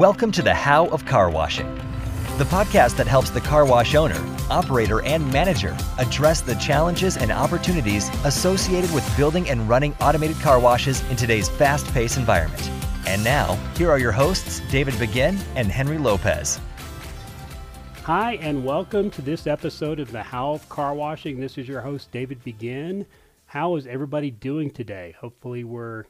Welcome to the How of Car Washing, the podcast that helps the car wash owner, operator, and manager address the challenges and opportunities associated with building and running automated car washes in today's fast paced environment. And now, here are your hosts, David Begin and Henry Lopez. Hi, and welcome to this episode of the How of Car Washing. This is your host, David Begin. How is everybody doing today? Hopefully, we're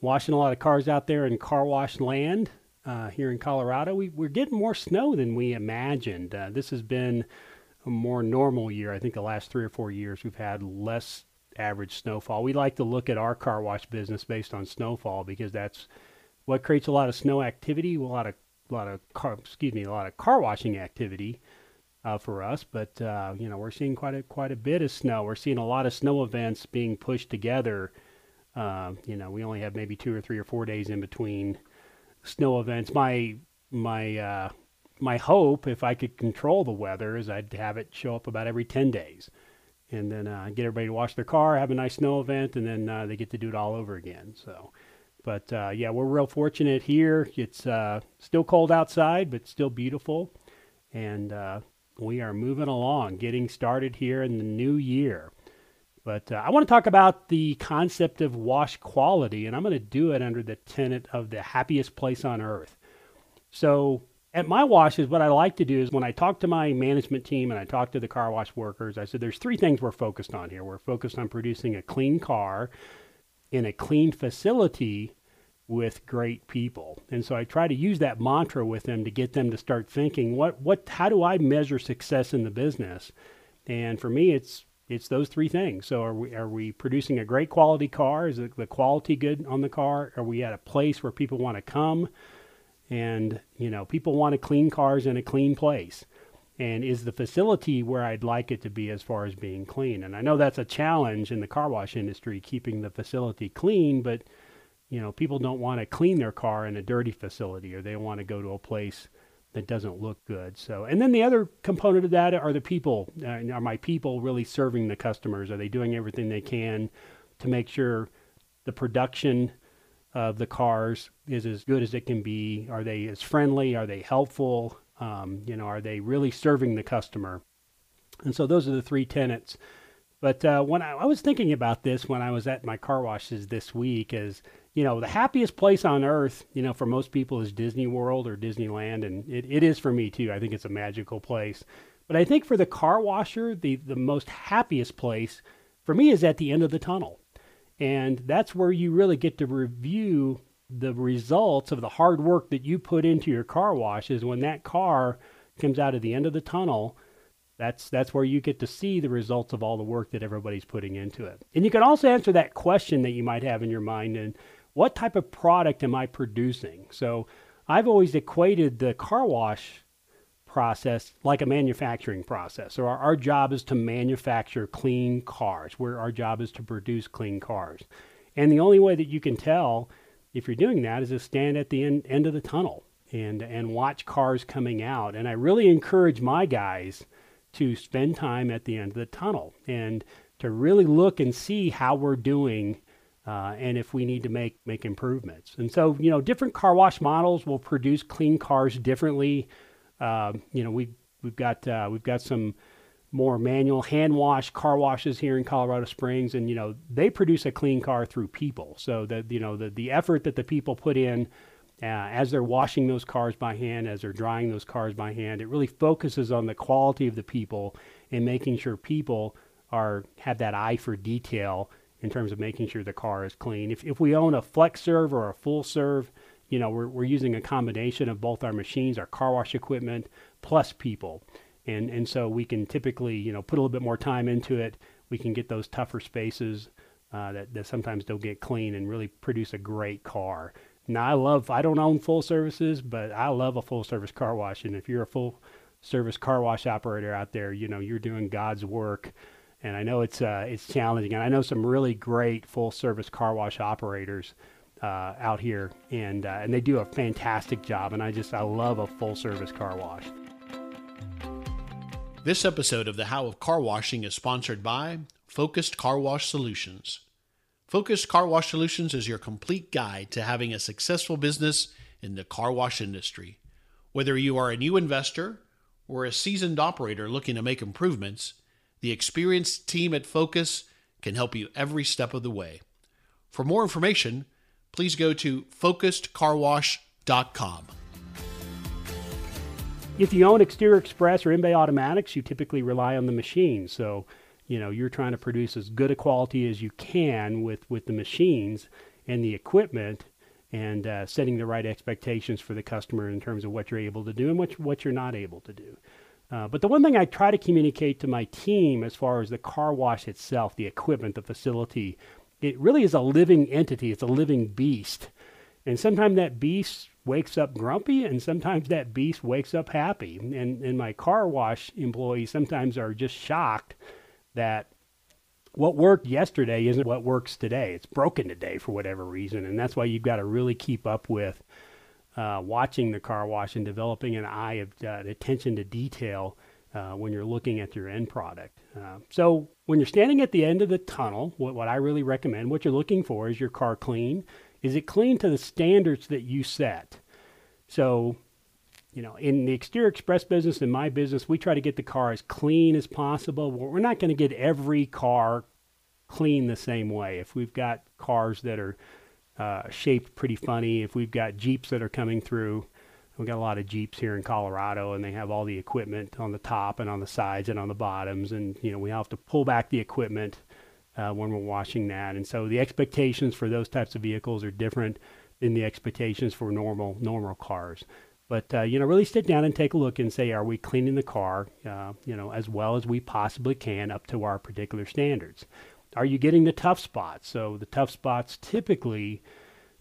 washing a lot of cars out there in car wash land uh, here in Colorado. We, we're getting more snow than we imagined. Uh, this has been a more normal year. I think the last three or four years we've had less average snowfall. We like to look at our car wash business based on snowfall because that's what creates a lot of snow activity, a lot of a lot of car, excuse me, a lot of car washing activity uh, for us. But uh, you know, we're seeing quite a quite a bit of snow. We're seeing a lot of snow events being pushed together uh, you know, we only have maybe two or three or four days in between snow events. My my uh, my hope, if I could control the weather, is I'd have it show up about every ten days, and then uh, get everybody to wash their car, have a nice snow event, and then uh, they get to do it all over again. So, but uh, yeah, we're real fortunate here. It's uh, still cold outside, but still beautiful, and uh, we are moving along, getting started here in the new year. But uh, I want to talk about the concept of wash quality, and I'm going to do it under the tenet of the happiest place on earth. So, at my washes, what I like to do is when I talk to my management team and I talk to the car wash workers, I said there's three things we're focused on here. We're focused on producing a clean car in a clean facility with great people. And so I try to use that mantra with them to get them to start thinking, what what how do I measure success in the business? And for me it's it's those three things. So are we are we producing a great quality car? Is the quality good on the car? Are we at a place where people want to come? And you know, people want to clean cars in a clean place. And is the facility where I'd like it to be as far as being clean? And I know that's a challenge in the car wash industry, keeping the facility clean, but you know, people don't want to clean their car in a dirty facility or they want to go to a place that doesn't look good. So, and then the other component of that are the people. Uh, are my people really serving the customers? Are they doing everything they can to make sure the production of the cars is as good as it can be? Are they as friendly? Are they helpful? Um, you know, are they really serving the customer? And so those are the three tenets. But uh, when I, I was thinking about this when I was at my car washes this week, is you know, the happiest place on earth, you know, for most people is Disney World or Disneyland, and it, it is for me too. I think it's a magical place. But I think for the car washer, the, the most happiest place for me is at the end of the tunnel. And that's where you really get to review the results of the hard work that you put into your car wash is when that car comes out of the end of the tunnel that's that's where you get to see the results of all the work that everybody's putting into it. And you can also answer that question that you might have in your mind and what type of product am I producing? So I've always equated the car wash process like a manufacturing process. So our, our job is to manufacture clean cars, where our job is to produce clean cars. And the only way that you can tell if you're doing that is to stand at the end, end of the tunnel and, and watch cars coming out. And I really encourage my guys to spend time at the end of the tunnel and to really look and see how we're doing uh, and if we need to make make improvements. And so, you know, different car wash models will produce clean cars differently. Uh, you know, we we've got uh, we've got some more manual hand wash car washes here in Colorado Springs, and you know they produce a clean car through people. So that you know the the effort that the people put in. Uh, as they're washing those cars by hand, as they're drying those cars by hand, it really focuses on the quality of the people and making sure people are have that eye for detail in terms of making sure the car is clean. If, if we own a flex serve or a full serve, you know, we're, we're using a combination of both our machines, our car wash equipment, plus people. And, and so we can typically, you know, put a little bit more time into it. We can get those tougher spaces uh, that, that sometimes don't get clean and really produce a great car. Now, I love, I don't own full services, but I love a full service car wash. And if you're a full service car wash operator out there, you know, you're doing God's work and I know it's uh, it's challenging. And I know some really great full service car wash operators uh, out here, and uh, and they do a fantastic job. And I just I love a full service car wash. This episode of the How of Car Washing is sponsored by Focused Car Wash Solutions. Focused Car Wash Solutions is your complete guide to having a successful business in the car wash industry. Whether you are a new investor or a seasoned operator looking to make improvements, the experienced team at Focus can help you every step of the way. For more information, please go to focusedcarwash.com. If you own Exterior Express or in-bay automatics, you typically rely on the machine. So, you know, you're trying to produce as good a quality as you can with, with the machines and the equipment and uh, setting the right expectations for the customer in terms of what you're able to do and what, what you're not able to do. Uh, but the one thing I try to communicate to my team as far as the car wash itself, the equipment, the facility, it really is a living entity. It's a living beast. And sometimes that beast wakes up grumpy and sometimes that beast wakes up happy. And, and my car wash employees sometimes are just shocked that what worked yesterday isn't what works today. It's broken today for whatever reason. And that's why you've got to really keep up with uh, watching the car wash and developing an eye of uh, attention to detail uh, when you're looking at your end product. Uh, so when you're standing at the end of the tunnel, what, what I really recommend, what you're looking for is your car clean. Is it clean to the standards that you set? So, you know, in the exterior express business, in my business, we try to get the car as clean as possible. We're not going to get every car clean the same way. If we've got cars that are uh, shaped pretty funny, if we've got Jeeps that are coming through, we've got a lot of Jeeps here in Colorado, and they have all the equipment on the top and on the sides and on the bottoms, and you know we have to pull back the equipment uh, when we're washing that, and so the expectations for those types of vehicles are different than the expectations for normal normal cars. But uh, you know, really sit down and take a look and say, are we cleaning the car, uh, you know, as well as we possibly can up to our particular standards? Are you getting the tough spots? So the tough spots typically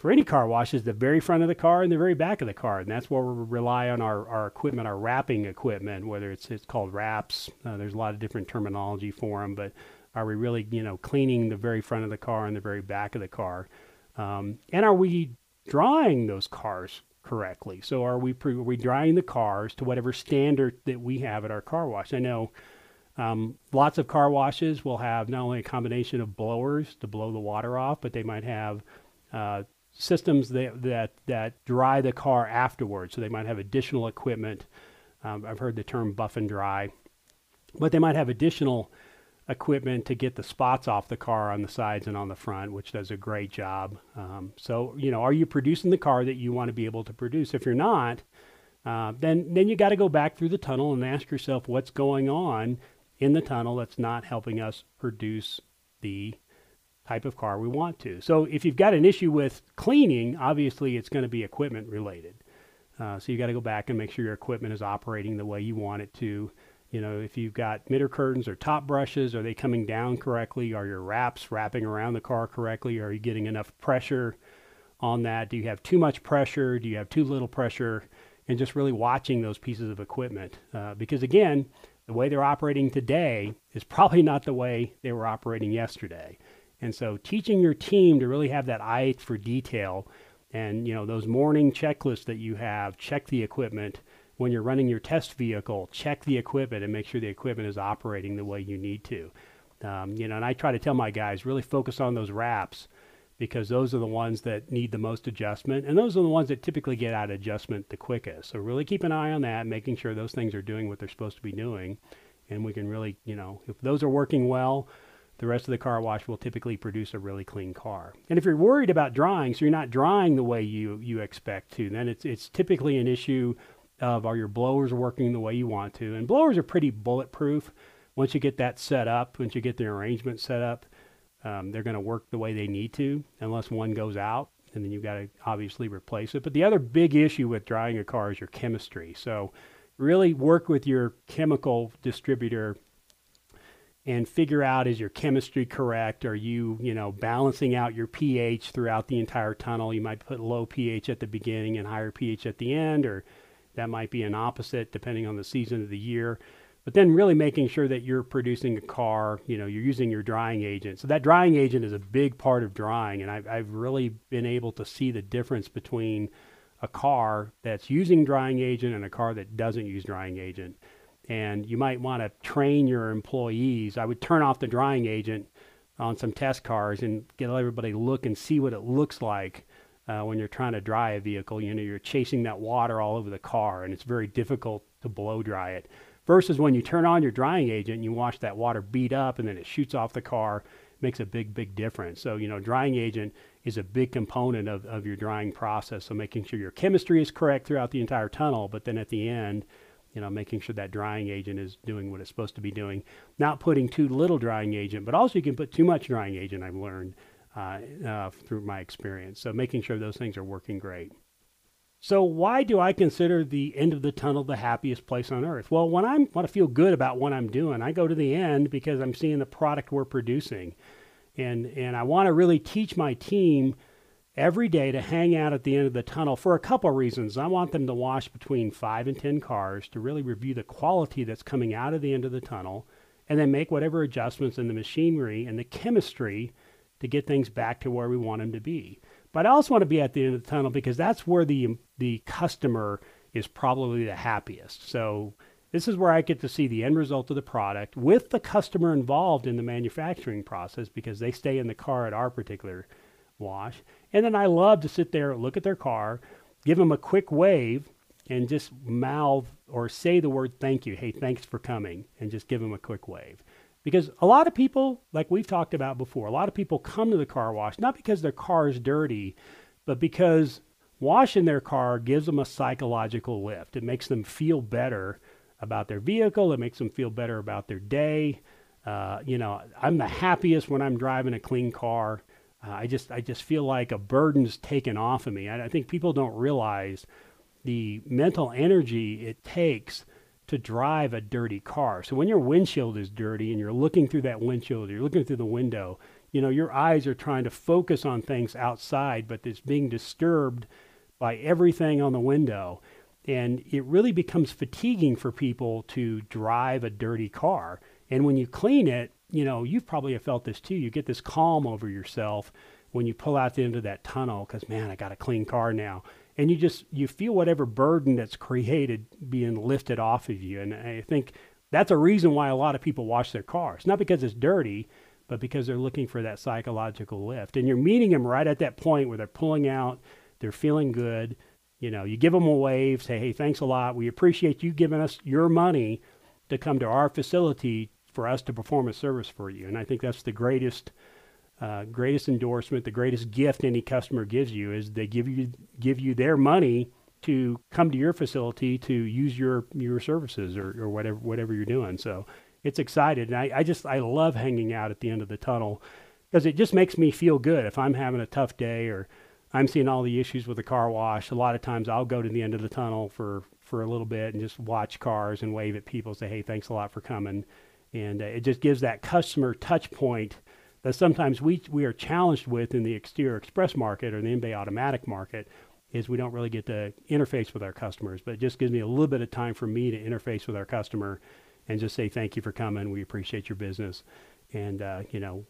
for any car wash is the very front of the car and the very back of the car, and that's where we rely on our, our equipment, our wrapping equipment, whether it's it's called wraps. Uh, there's a lot of different terminology for them, but are we really you know cleaning the very front of the car and the very back of the car? Um, and are we drying those cars correctly? So are we pre- are we drying the cars to whatever standard that we have at our car wash? I know um, lots of car washes will have not only a combination of blowers to blow the water off, but they might have uh, systems that, that, that dry the car afterwards. So they might have additional equipment. Um, I've heard the term buff and dry, but they might have additional equipment to get the spots off the car on the sides and on the front, which does a great job. Um, so, you know, are you producing the car that you want to be able to produce? If you're not, uh, then then you got to go back through the tunnel and ask yourself what's going on in the tunnel that's not helping us produce the type of car we want to. So if you've got an issue with cleaning, obviously it's going to be equipment related. Uh, so you got to go back and make sure your equipment is operating the way you want it to. You know, if you've got mitter curtains or top brushes, are they coming down correctly? Are your wraps wrapping around the car correctly? Are you getting enough pressure on that? Do you have too much pressure? Do you have too little pressure? And just really watching those pieces of equipment. Uh, because again, the way they're operating today is probably not the way they were operating yesterday. And so teaching your team to really have that eye for detail and you know those morning checklists that you have, check the equipment when you're running your test vehicle, check the equipment and make sure the equipment is operating the way you need to. Um, you know, and I try to tell my guys really focus on those wraps because those are the ones that need the most adjustment and those are the ones that typically get out of adjustment the quickest. So really keep an eye on that, making sure those things are doing what they're supposed to be doing. And we can really, you know, if those are working well, the rest of the car wash will typically produce a really clean car. And if you're worried about drying, so you're not drying the way you, you expect to, then it's, it's typically an issue of are your blowers working the way you want to. And blowers are pretty bulletproof. Once you get that set up, once you get the arrangement set up, um, they're going to work the way they need to, unless one goes out, and then you've got to obviously replace it. But the other big issue with drying a car is your chemistry. So really work with your chemical distributor and figure out is your chemistry correct? Are you, you know, balancing out your pH throughout the entire tunnel? You might put low pH at the beginning and higher pH at the end, or that might be an opposite depending on the season of the year but then really making sure that you're producing a car, you know, you're using your drying agent. So that drying agent is a big part of drying, and I've, I've really been able to see the difference between a car that's using drying agent and a car that doesn't use drying agent. And you might want to train your employees. I would turn off the drying agent on some test cars and get everybody look and see what it looks like uh, when you're trying to dry a vehicle. You know, you're chasing that water all over the car, and it's very difficult to blow dry it. Versus when you turn on your drying agent and you watch that water beat up and then it shoots off the car, makes a big, big difference. So, you know, drying agent is a big component of, of your drying process. So making sure your chemistry is correct throughout the entire tunnel, but then at the end, you know, making sure that drying agent is doing what it's supposed to be doing. Not putting too little drying agent, but also you can put too much drying agent, I've learned uh, uh, through my experience. So making sure those things are working great. So why do I consider the end of the tunnel the happiest place on earth? Well, when I want to feel good about what I'm doing, I go to the end because I'm seeing the product we're producing. And and I want to really teach my team every day to hang out at the end of the tunnel for a couple of reasons. I want them to wash between 5 and 10 cars to really review the quality that's coming out of the end of the tunnel and then make whatever adjustments in the machinery and the chemistry to get things back to where we want them to be. But I also want to be at the end of the tunnel because that's where the the customer is probably the happiest. So this is where I get to see the end result of the product with the customer involved in the manufacturing process because they stay in the car at our particular wash. And then I love to sit there, look at their car, give them a quick wave, and just mouth or say the word thank you. Hey, thanks for coming, and just give them a quick wave. Because a lot of people, like we've talked about before, a lot of people come to the car wash not because their car is dirty, but because washing their car gives them a psychological lift. It makes them feel better about their vehicle, it makes them feel better about their day. Uh, you know, I'm the happiest when I'm driving a clean car. Uh, I just I just feel like a burden's taken off of me. I, I think people don't realize the mental energy it takes to drive a dirty car. So when your windshield is dirty and you're looking through that windshield, you're looking through the window, you know, your eyes are trying to focus on things outside, but it's being disturbed by everything on the window. And it really becomes fatiguing for people to drive a dirty car. And when you clean it, you know, you've probably felt this too. You get this calm over yourself when you pull out the end of that tunnel because, man, I got a clean car now and you just you feel whatever burden that's created being lifted off of you. And i think that's a reason why a lot of people wash their cars. Not because it's dirty but because they're looking for that psychological lift. And you're meeting them right at that point where they're pulling out they're feeling good. You know you give them a wave say hey thanks a lot. We appreciate you giving us your money to come to our facility for us to perform a service for you. And i think that's the greatest uh, greatest endorsement, the greatest gift any customer gives you is they give you give you their money to come to your facility to use your your services or, or whatever whatever you're doing. So it's excited, and I, I just I love hanging out at the end of the tunnel because it just makes me feel good. If I'm having a tough day or I'm seeing all the issues with the car wash, a lot of times I'll go to the end of the tunnel for for a little bit and just watch cars and wave at people, say hey thanks a lot for coming, and uh, it just gives that customer touch point that sometimes we, we are challenged with in the exterior express market or the in-bay automatic market is we don't really get to interface with our customers, but it just gives me a little bit of time for me to interface with our customer and just say thank you for coming. We appreciate your business, and uh, you know,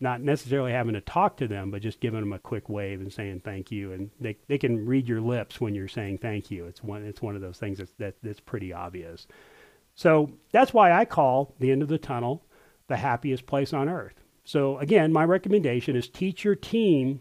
not necessarily having to talk to them, but just giving them a quick wave and saying thank you, and they they can read your lips when you're saying thank you. It's one it's one of those things that's that, that's pretty obvious. So that's why I call the end of the tunnel the happiest place on earth. So, again, my recommendation is teach your team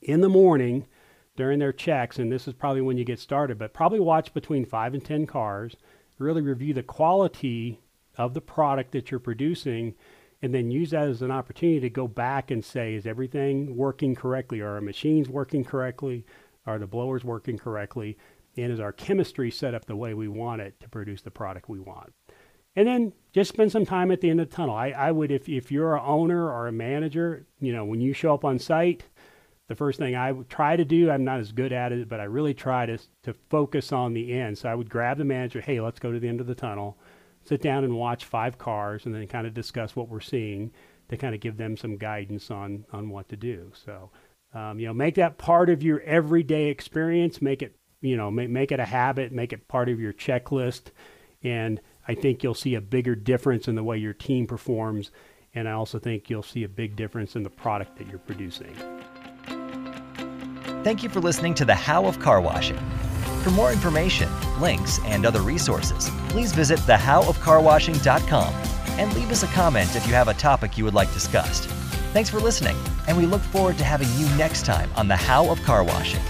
in the morning during their checks, and this is probably when you get started, but probably watch between five and 10 cars, really review the quality of the product that you're producing, and then use that as an opportunity to go back and say, is everything working correctly? Are our machines working correctly? Are the blowers working correctly? And is our chemistry set up the way we want it to produce the product we want? And then just spend some time at the end of the tunnel. I, I would, if, if you're an owner or a manager, you know, when you show up on site, the first thing I would try to do, I'm not as good at it, but I really try to, to focus on the end. So I would grab the manager, hey, let's go to the end of the tunnel, sit down and watch five cars, and then kind of discuss what we're seeing to kind of give them some guidance on, on what to do. So, um, you know, make that part of your everyday experience, make it, you know, make, make it a habit, make it part of your checklist. And I think you'll see a bigger difference in the way your team performs. And I also think you'll see a big difference in the product that you're producing. Thank you for listening to The How of Car Washing. For more information, links, and other resources, please visit thehowofcarwashing.com and leave us a comment if you have a topic you would like discussed. Thanks for listening, and we look forward to having you next time on The How of Car Washing.